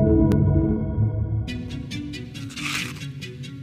Thank you.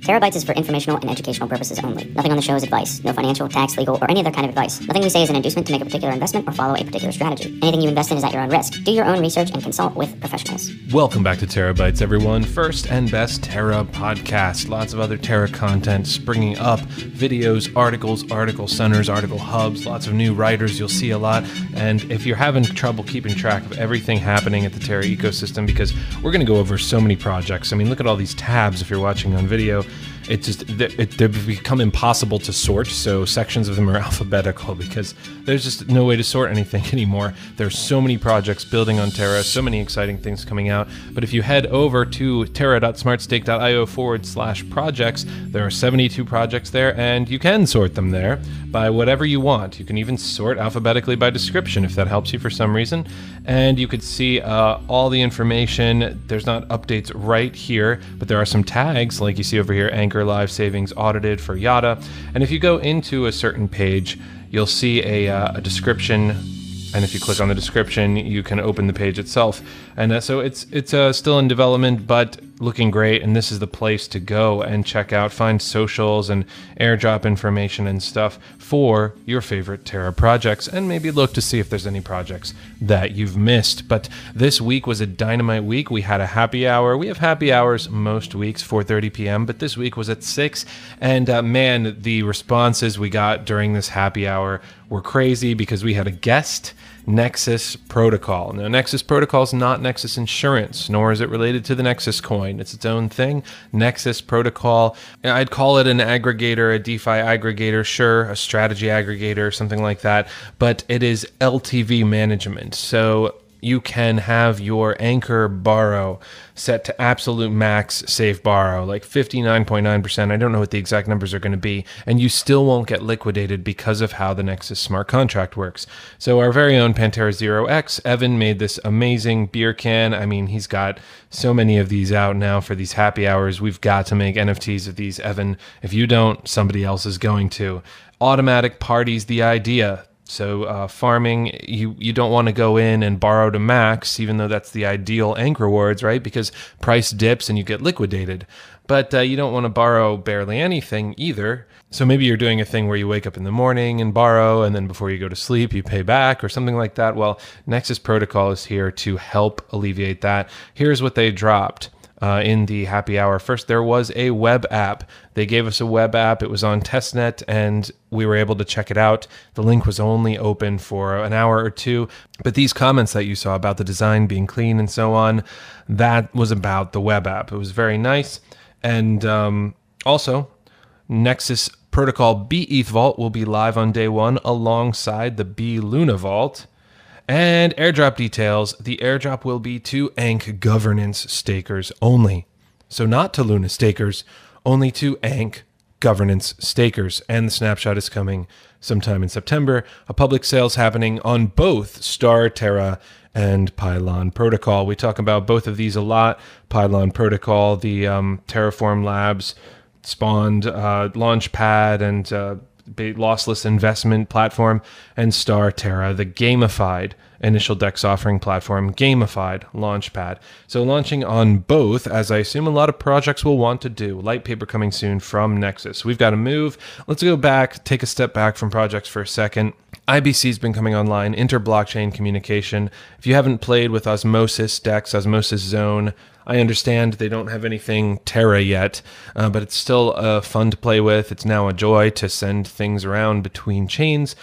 Terabytes is for informational and educational purposes only. Nothing on the show is advice. No financial, tax, legal, or any other kind of advice. Nothing we say is an inducement to make a particular investment or follow a particular strategy. Anything you invest in is at your own risk. Do your own research and consult with professionals. Welcome back to Terabytes, everyone. First and best Terra podcast. Lots of other Terra content springing up videos, articles, article centers, article hubs, lots of new writers. You'll see a lot. And if you're having trouble keeping track of everything happening at the Terra ecosystem, because we're going to go over so many projects. I mean, look at all these tabs if you're watching on video it just it, they've become impossible to sort. So sections of them are alphabetical because there's just no way to sort anything anymore. There's so many projects building on Terra, so many exciting things coming out. But if you head over to terra.smartstake.io forward slash projects, there are 72 projects there, and you can sort them there by whatever you want. You can even sort alphabetically by description if that helps you for some reason. And you could see uh, all the information. There's not updates right here, but there are some tags like you see over here Anchor Live Savings audited for Yada. And if you go into a certain page, you'll see a, uh, a description and if you click on the description, you can open the page itself. And uh, so it's it's uh, still in development, but looking great. And this is the place to go and check out, find socials and airdrop information and stuff for your favorite Terra projects, and maybe look to see if there's any projects that you've missed. But this week was a dynamite week. We had a happy hour. We have happy hours most weeks, 4:30 p.m., but this week was at six. And uh, man, the responses we got during this happy hour were crazy because we had a guest Nexus Protocol. Now, Nexus Protocol is not Nexus Insurance, nor is it related to the Nexus coin. It's its own thing. Nexus Protocol, I'd call it an aggregator, a DeFi aggregator, sure, a strategy aggregator, something like that, but it is LTV management. So you can have your anchor borrow set to absolute max safe borrow, like 59.9%. I don't know what the exact numbers are going to be. And you still won't get liquidated because of how the Nexus smart contract works. So, our very own Pantera Zero X, Evan, made this amazing beer can. I mean, he's got so many of these out now for these happy hours. We've got to make NFTs of these, Evan. If you don't, somebody else is going to. Automatic parties, the idea so uh, farming, you you don't want to go in and borrow to max, even though that's the ideal anchor rewards, right? Because price dips and you get liquidated. But uh, you don't want to borrow barely anything either. So maybe you're doing a thing where you wake up in the morning and borrow, and then before you go to sleep, you pay back or something like that. Well, Nexus Protocol is here to help alleviate that. Here's what they dropped uh, in the happy hour. First, there was a web app. They gave us a web app. It was on testnet, and we were able to check it out. The link was only open for an hour or two. But these comments that you saw about the design being clean and so on, that was about the web app. It was very nice. And um, also, Nexus Protocol B ETH Vault will be live on day one alongside the B Luna Vault. And airdrop details the airdrop will be to ANC governance stakers only. So, not to Luna stakers, only to ANC governance stakers. And the snapshot is coming sometime in September. A public sale is happening on both StarTerra and Pylon Protocol. We talk about both of these a lot. Pylon Protocol, the um, Terraform Labs spawned uh, Launchpad and uh, lossless investment platform, and StarTerra, the gamified initial DEX offering platform, gamified Launchpad. So launching on both, as I assume a lot of projects will want to do. Light paper coming soon from Nexus. We've got to move. Let's go back, take a step back from projects for a second. IBC's been coming online, inter-blockchain communication. If you haven't played with Osmosis DEX, Osmosis Zone, I understand they don't have anything Terra yet, uh, but it's still uh, fun to play with. It's now a joy to send things around between chains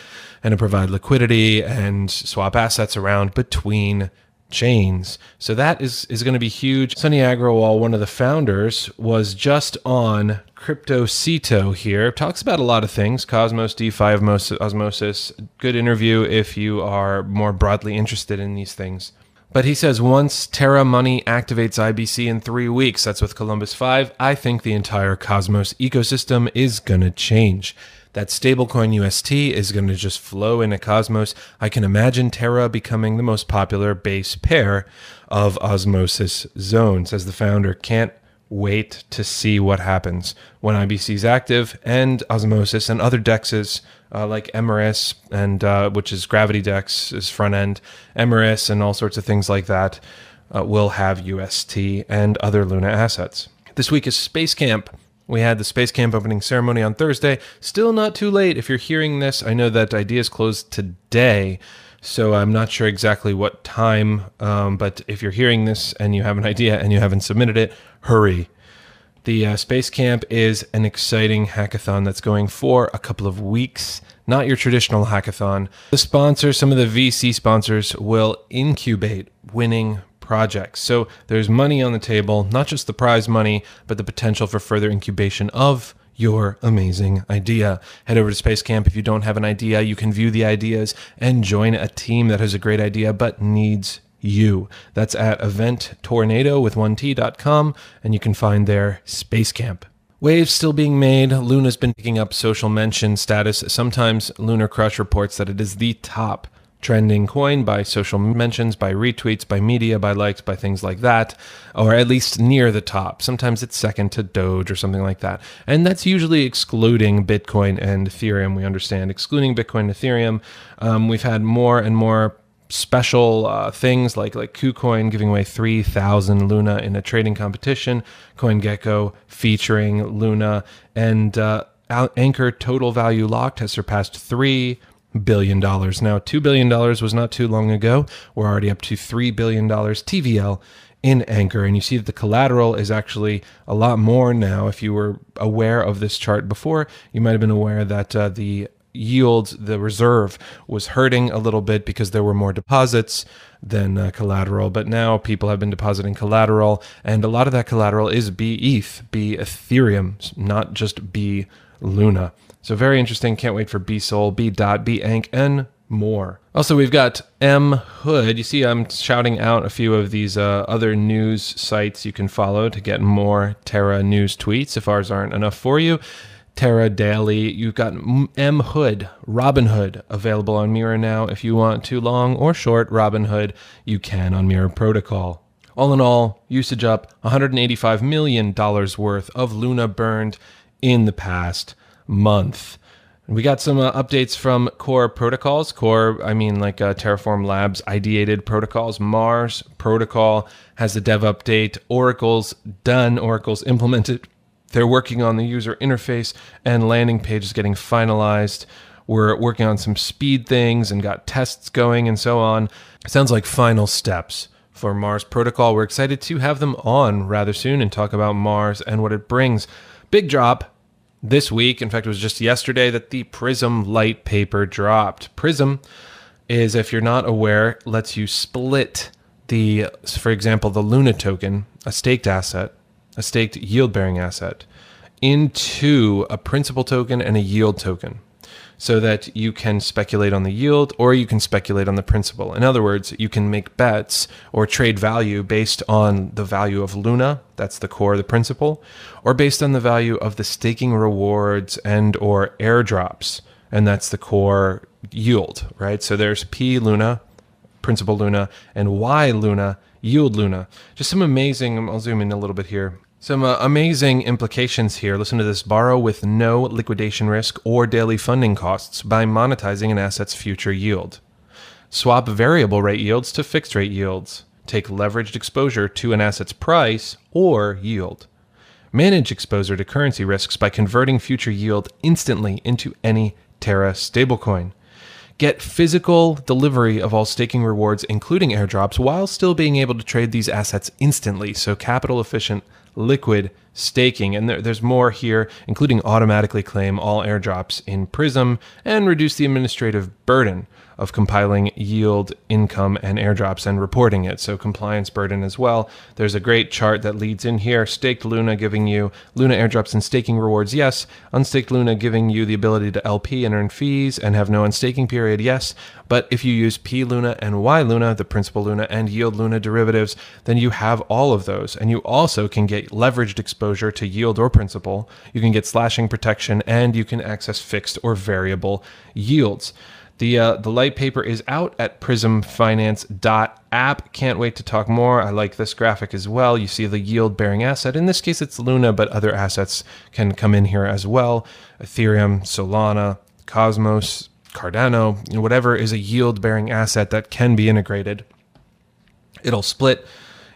and to provide liquidity and swap assets around between chains. So that is, is going to be huge. Sunny Agrawal, one of the founders, was just on CryptoCito here. Talks about a lot of things Cosmos, DeFi, Osmosis. Good interview if you are more broadly interested in these things. But he says once Terra Money activates IBC in three weeks, that's with Columbus 5, I think the entire Cosmos ecosystem is going to change. That stablecoin UST is going to just flow into Cosmos. I can imagine Terra becoming the most popular base pair of Osmosis zones. As the founder, can't wait to see what happens when IBC is active and Osmosis and other dexes uh, like Emeris and uh, which is Gravity Dex is front end, Emeris and all sorts of things like that uh, will have UST and other Luna assets. This week is Space Camp. We had the Space Camp opening ceremony on Thursday. Still not too late if you're hearing this. I know that ideas closed today, so I'm not sure exactly what time. Um, but if you're hearing this and you have an idea and you haven't submitted it, hurry. The uh, Space Camp is an exciting hackathon that's going for a couple of weeks, not your traditional hackathon. The sponsors, some of the VC sponsors, will incubate winning projects. So there's money on the table, not just the prize money, but the potential for further incubation of your amazing idea. Head over to Space Camp if you don't have an idea. You can view the ideas and join a team that has a great idea but needs you. That's at eventtornado with 1t.com and you can find their Space Camp. Waves still being made. Luna's been picking up social mention status. Sometimes LunarCrush reports that it is the top trending coin by social mentions, by retweets, by media, by likes, by things like that, or at least near the top. Sometimes it's second to Doge or something like that. And that's usually excluding Bitcoin and Ethereum, we understand. Excluding Bitcoin and Ethereum, um, we've had more and more special uh, things like like KuCoin giving away 3000 Luna in a trading competition, CoinGecko featuring Luna, and uh, Anchor Total Value Locked has surpassed 3 billion dollars. Now, two billion dollars was not too long ago. We're already up to three billion dollars TVL in Anchor, and you see that the collateral is actually a lot more now. If you were aware of this chart before, you might have been aware that uh, the yield, the reserve, was hurting a little bit because there were more deposits than uh, collateral. But now people have been depositing collateral, and a lot of that collateral is B ETH, B Ethereum, not just B Luna. So very interesting. Can't wait for B Soul, B Dot, B Ank, and more. Also, we've got M Hood. You see, I'm shouting out a few of these uh, other news sites you can follow to get more Terra news tweets if ours aren't enough for you. Terra Daily. You've got M Hood, Robin Hood, available on Mirror now. If you want too long or short Robin Hood, you can on Mirror Protocol. All in all, usage up $185 million worth of Luna burned in the past month. We got some uh, updates from Core Protocols. Core, I mean, like uh, Terraform Labs ideated protocols. Mars Protocol has a dev update. Oracle's done. Oracle's implemented. They're working on the user interface and landing page is getting finalized. We're working on some speed things and got tests going and so on. Sounds like final steps for Mars Protocol. We're excited to have them on rather soon and talk about Mars and what it brings. Big drop this week. In fact, it was just yesterday that the Prism light paper dropped. Prism is, if you're not aware, lets you split the, for example, the Luna token, a staked asset, a staked yield bearing asset, into a principal token and a yield token so that you can speculate on the yield or you can speculate on the principal. In other words, you can make bets or trade value based on the value of Luna, that's the core of the principal, or based on the value of the staking rewards and or airdrops, and that's the core yield, right? So there's P Luna, principal Luna, and Y Luna, yield Luna. Just some amazing, I'll zoom in a little bit here. Some uh, amazing implications here. Listen to this borrow with no liquidation risk or daily funding costs by monetizing an asset's future yield. Swap variable rate yields to fixed rate yields. Take leveraged exposure to an asset's price or yield. Manage exposure to currency risks by converting future yield instantly into any Terra stablecoin. Get physical delivery of all staking rewards, including airdrops, while still being able to trade these assets instantly. So, capital efficient liquid staking. And there, there's more here, including automatically claim all airdrops in Prism and reduce the administrative burden of compiling yield, income, and airdrops and reporting it. So compliance burden as well. There's a great chart that leads in here. Staked Luna giving you Luna airdrops and staking rewards, yes. Unstaked Luna giving you the ability to LP and earn fees and have no unstaking period, yes. But if you use P Luna and Y Luna, the principal Luna and yield Luna derivatives, then you have all of those. And you also can get leveraged exposure to yield or principal. You can get slashing protection and you can access fixed or variable yields. The uh, the light paper is out at prismfinance.app. Can't wait to talk more. I like this graphic as well. You see the yield bearing asset. In this case, it's Luna, but other assets can come in here as well. Ethereum, Solana, Cosmos, Cardano, whatever is a yield bearing asset that can be integrated. It'll split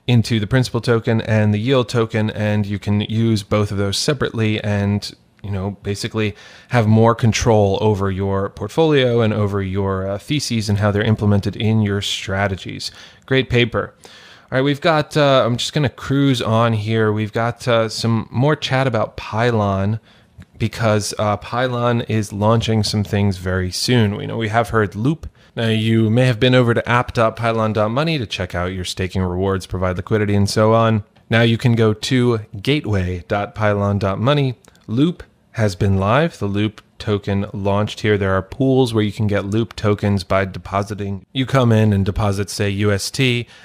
into the principal token and the yield token, and you can use both of those separately and you know basically have more control over your portfolio and over your uh, theses and how they're implemented in your strategies. Great paper. All right, we've got. Uh, I'm just going to cruise on here. We've got uh, some more chat about Pylon because uh, Pylon is launching some things very soon. We know we have heard Loop. Now, you may have been over to app.pylon.money to check out your staking rewards, provide liquidity, and so on. Now you can go to gateway.pylon.money. Loop has been live. The Loop token launched here. There are pools where you can get Loop tokens by depositing. You come in and deposit, say, UST,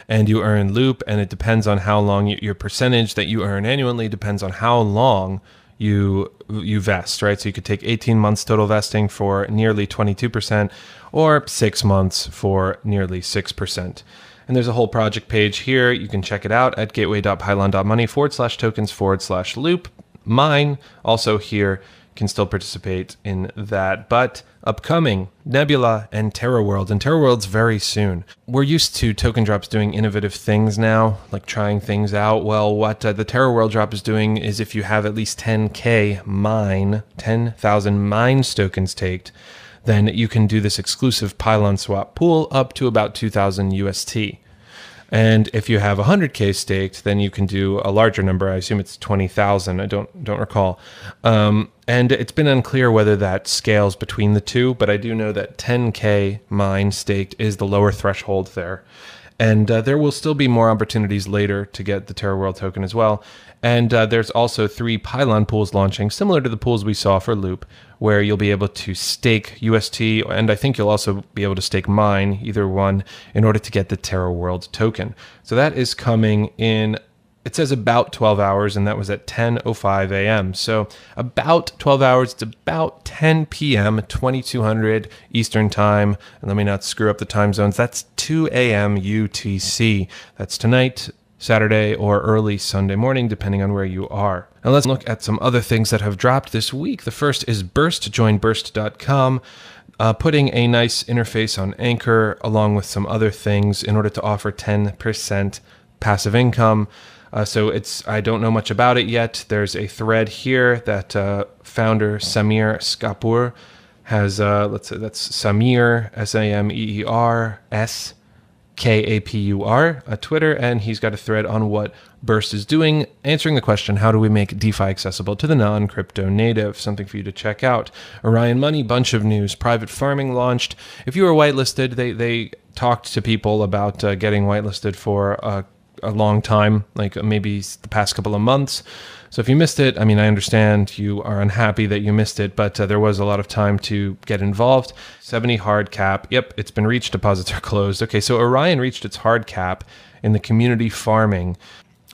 and you earn Loop, and it depends on how long you, your percentage that you earn annually depends on how long you you vest, right? So you could take 18 months total vesting for nearly 22%, or six months for nearly 6%. And there's a whole project page here. You can check it out at gateway.pylon.money forward slash tokens forward slash loop. Mine also here can still participate in that. But upcoming Nebula and Terra World, and Terra World's very soon. We're used to token drops doing innovative things now, like trying things out. Well, what uh, the Terra World drop is doing is if you have at least 10k mine, 10,000 mine tokens taked, then you can do this exclusive pylon swap pool up to about 2000 UST. And if you have 100k staked, then you can do a larger number. I assume it's 20,000. I don't don't recall. Um, and it's been unclear whether that scales between the two, but I do know that 10k mine staked is the lower threshold there. And uh, there will still be more opportunities later to get the Terra World token as well. And uh, there's also three pylon pools launching, similar to the pools we saw for Loop, where you'll be able to stake UST, and I think you'll also be able to stake mine, either one, in order to get the Terra World token. So that is coming in. It says about 12 hours, and that was at 10:05 a.m. So about 12 hours. It's about 10 p.m. 2200 Eastern Time. And let me not screw up the time zones. That's 2 a.m. UTC. That's tonight, Saturday, or early Sunday morning, depending on where you are. Now let's look at some other things that have dropped this week. The first is Burst, join burst.com. Uh, putting a nice interface on Anchor along with some other things in order to offer 10% passive income. Uh, so it's I don't know much about it yet. There's a thread here that uh, founder Sameer Skapur has. Uh, let's say that's Sameer S A M E E R S K A P U R, a Twitter, and he's got a thread on what Burst is doing, answering the question how do we make DeFi accessible to the non crypto native? Something for you to check out. Orion Money, bunch of news. Private farming launched. If you were whitelisted, they, they talked to people about uh, getting whitelisted for a, a long time, like maybe the past couple of months. So if you missed it, I mean, I understand you are unhappy that you missed it, but uh, there was a lot of time to get involved. 70 hard cap. Yep, it's been reached. Deposits are closed. Okay, so Orion reached its hard cap in the community farming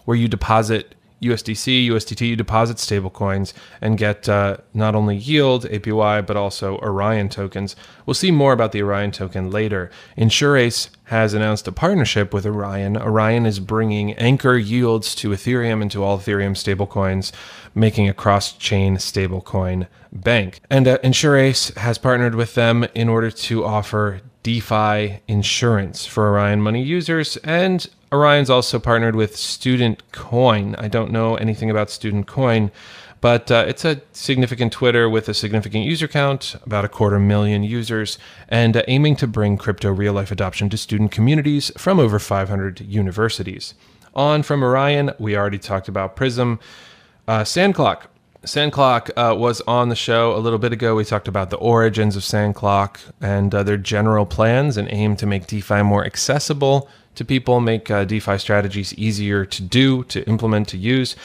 where you deposit USDC, USDT, you deposit stablecoins and get uh, not only yield, APY, but also Orion tokens. We'll see more about the Orion token later. InsurAce has announced a partnership with Orion. Orion is bringing anchor yields to Ethereum and to all Ethereum stablecoins, making a cross chain stablecoin bank. And uh, has partnered with them in order to offer DeFi insurance for Orion Money users. And Orion's also partnered with Student Coin. I don't know anything about Student Coin, but uh, it's a significant Twitter with a significant user count, about a quarter million users, and uh, aiming to bring crypto real life adoption to student communities from over 500 universities. On from Orion, we already talked about Prism. Uh, Sandclock Sandclock uh, was on the show a little bit ago. We talked about the origins of Sandclock and uh, their general plans and aim to make DeFi more accessible to people, make uh, DeFi strategies easier to do, to implement, to use.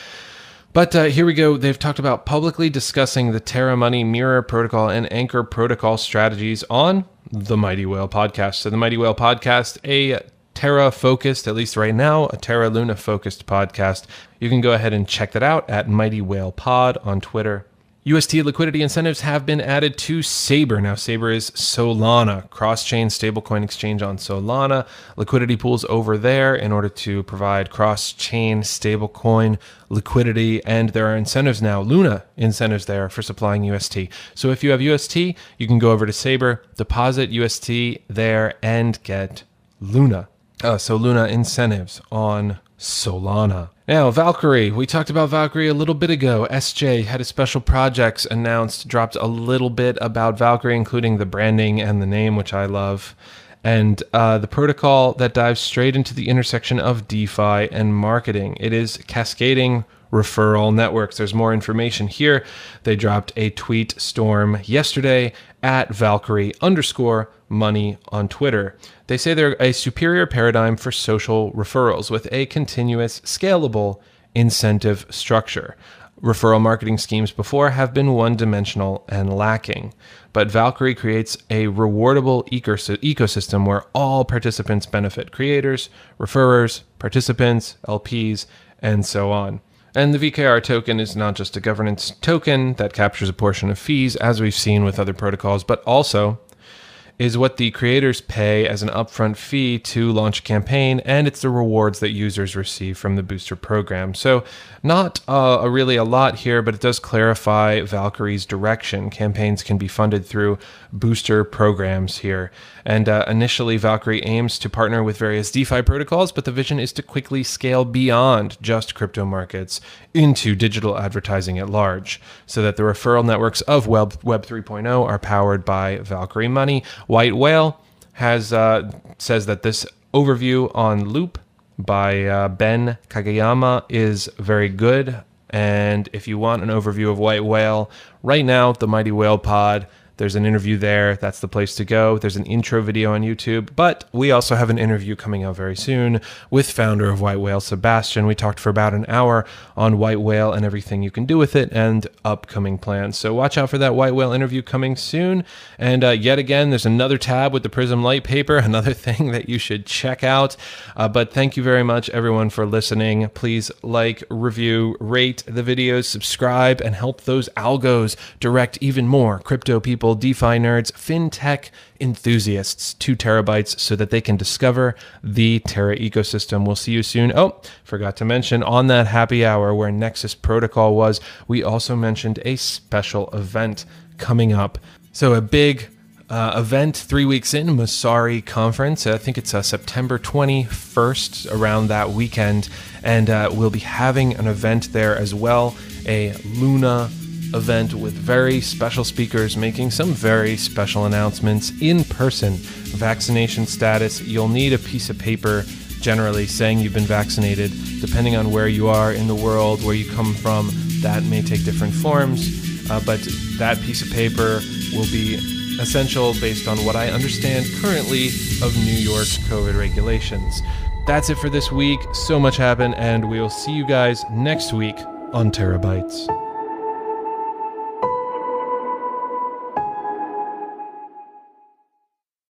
But uh, here we go. They've talked about publicly discussing the Terra Money Mirror Protocol and Anchor Protocol strategies on the Mighty Whale podcast. So, the Mighty Whale podcast, a Terra focused, at least right now, a Terra Luna focused podcast. You can go ahead and check that out at Mighty Whale Pod on Twitter. UST liquidity incentives have been added to Saber. Now, Saber is Solana, cross chain stablecoin exchange on Solana. Liquidity pools over there in order to provide cross chain stablecoin liquidity. And there are incentives now, Luna incentives there for supplying UST. So if you have UST, you can go over to Saber, deposit UST there, and get Luna. Uh, so Luna incentives on Solana. Now, Valkyrie. We talked about Valkyrie a little bit ago. SJ had a special projects announced, dropped a little bit about Valkyrie, including the branding and the name, which I love, and uh, the protocol that dives straight into the intersection of DeFi and marketing. It is cascading referral networks. There's more information here. They dropped a tweet storm yesterday at Valkyrie underscore money on Twitter. They say they're a superior paradigm for social referrals with a continuous, scalable incentive structure. Referral marketing schemes before have been one dimensional and lacking, but Valkyrie creates a rewardable ecosystem where all participants benefit creators, referrers, participants, LPs, and so on. And the VKR token is not just a governance token that captures a portion of fees, as we've seen with other protocols, but also is what the creators pay as an upfront fee to launch a campaign, and it's the rewards that users receive from the booster program. So, not uh, a really a lot here, but it does clarify Valkyrie's direction. Campaigns can be funded through booster programs here. And uh, initially, Valkyrie aims to partner with various DeFi protocols, but the vision is to quickly scale beyond just crypto markets into digital advertising at large, so that the referral networks of Web, Web 3.0 are powered by Valkyrie Money. White Whale has uh, says that this overview on Loop by uh, Ben Kageyama is very good. And if you want an overview of White Whale, right now, the Mighty Whale Pod there's an interview there. That's the place to go. There's an intro video on YouTube, but we also have an interview coming out very soon with founder of White Whale, Sebastian. We talked for about an hour on White Whale and everything you can do with it and upcoming plans. So watch out for that White Whale interview coming soon. And uh, yet again, there's another tab with the Prism Light paper, another thing that you should check out. Uh, but thank you very much, everyone, for listening. Please like, review, rate the videos, subscribe, and help those algos direct even more crypto people people, DeFi nerds, fintech enthusiasts, two terabytes so that they can discover the Terra ecosystem. We'll see you soon. Oh, forgot to mention on that happy hour where Nexus Protocol was, we also mentioned a special event coming up. So, a big uh, event three weeks in, Messari Conference. I think it's uh, September 21st, around that weekend. And uh, we'll be having an event there as well, a Luna event with very special speakers making some very special announcements in person. Vaccination status, you'll need a piece of paper generally saying you've been vaccinated. Depending on where you are in the world, where you come from, that may take different forms. Uh, but that piece of paper will be essential based on what I understand currently of New York's COVID regulations. That's it for this week. So much happened, and we will see you guys next week on Terabytes.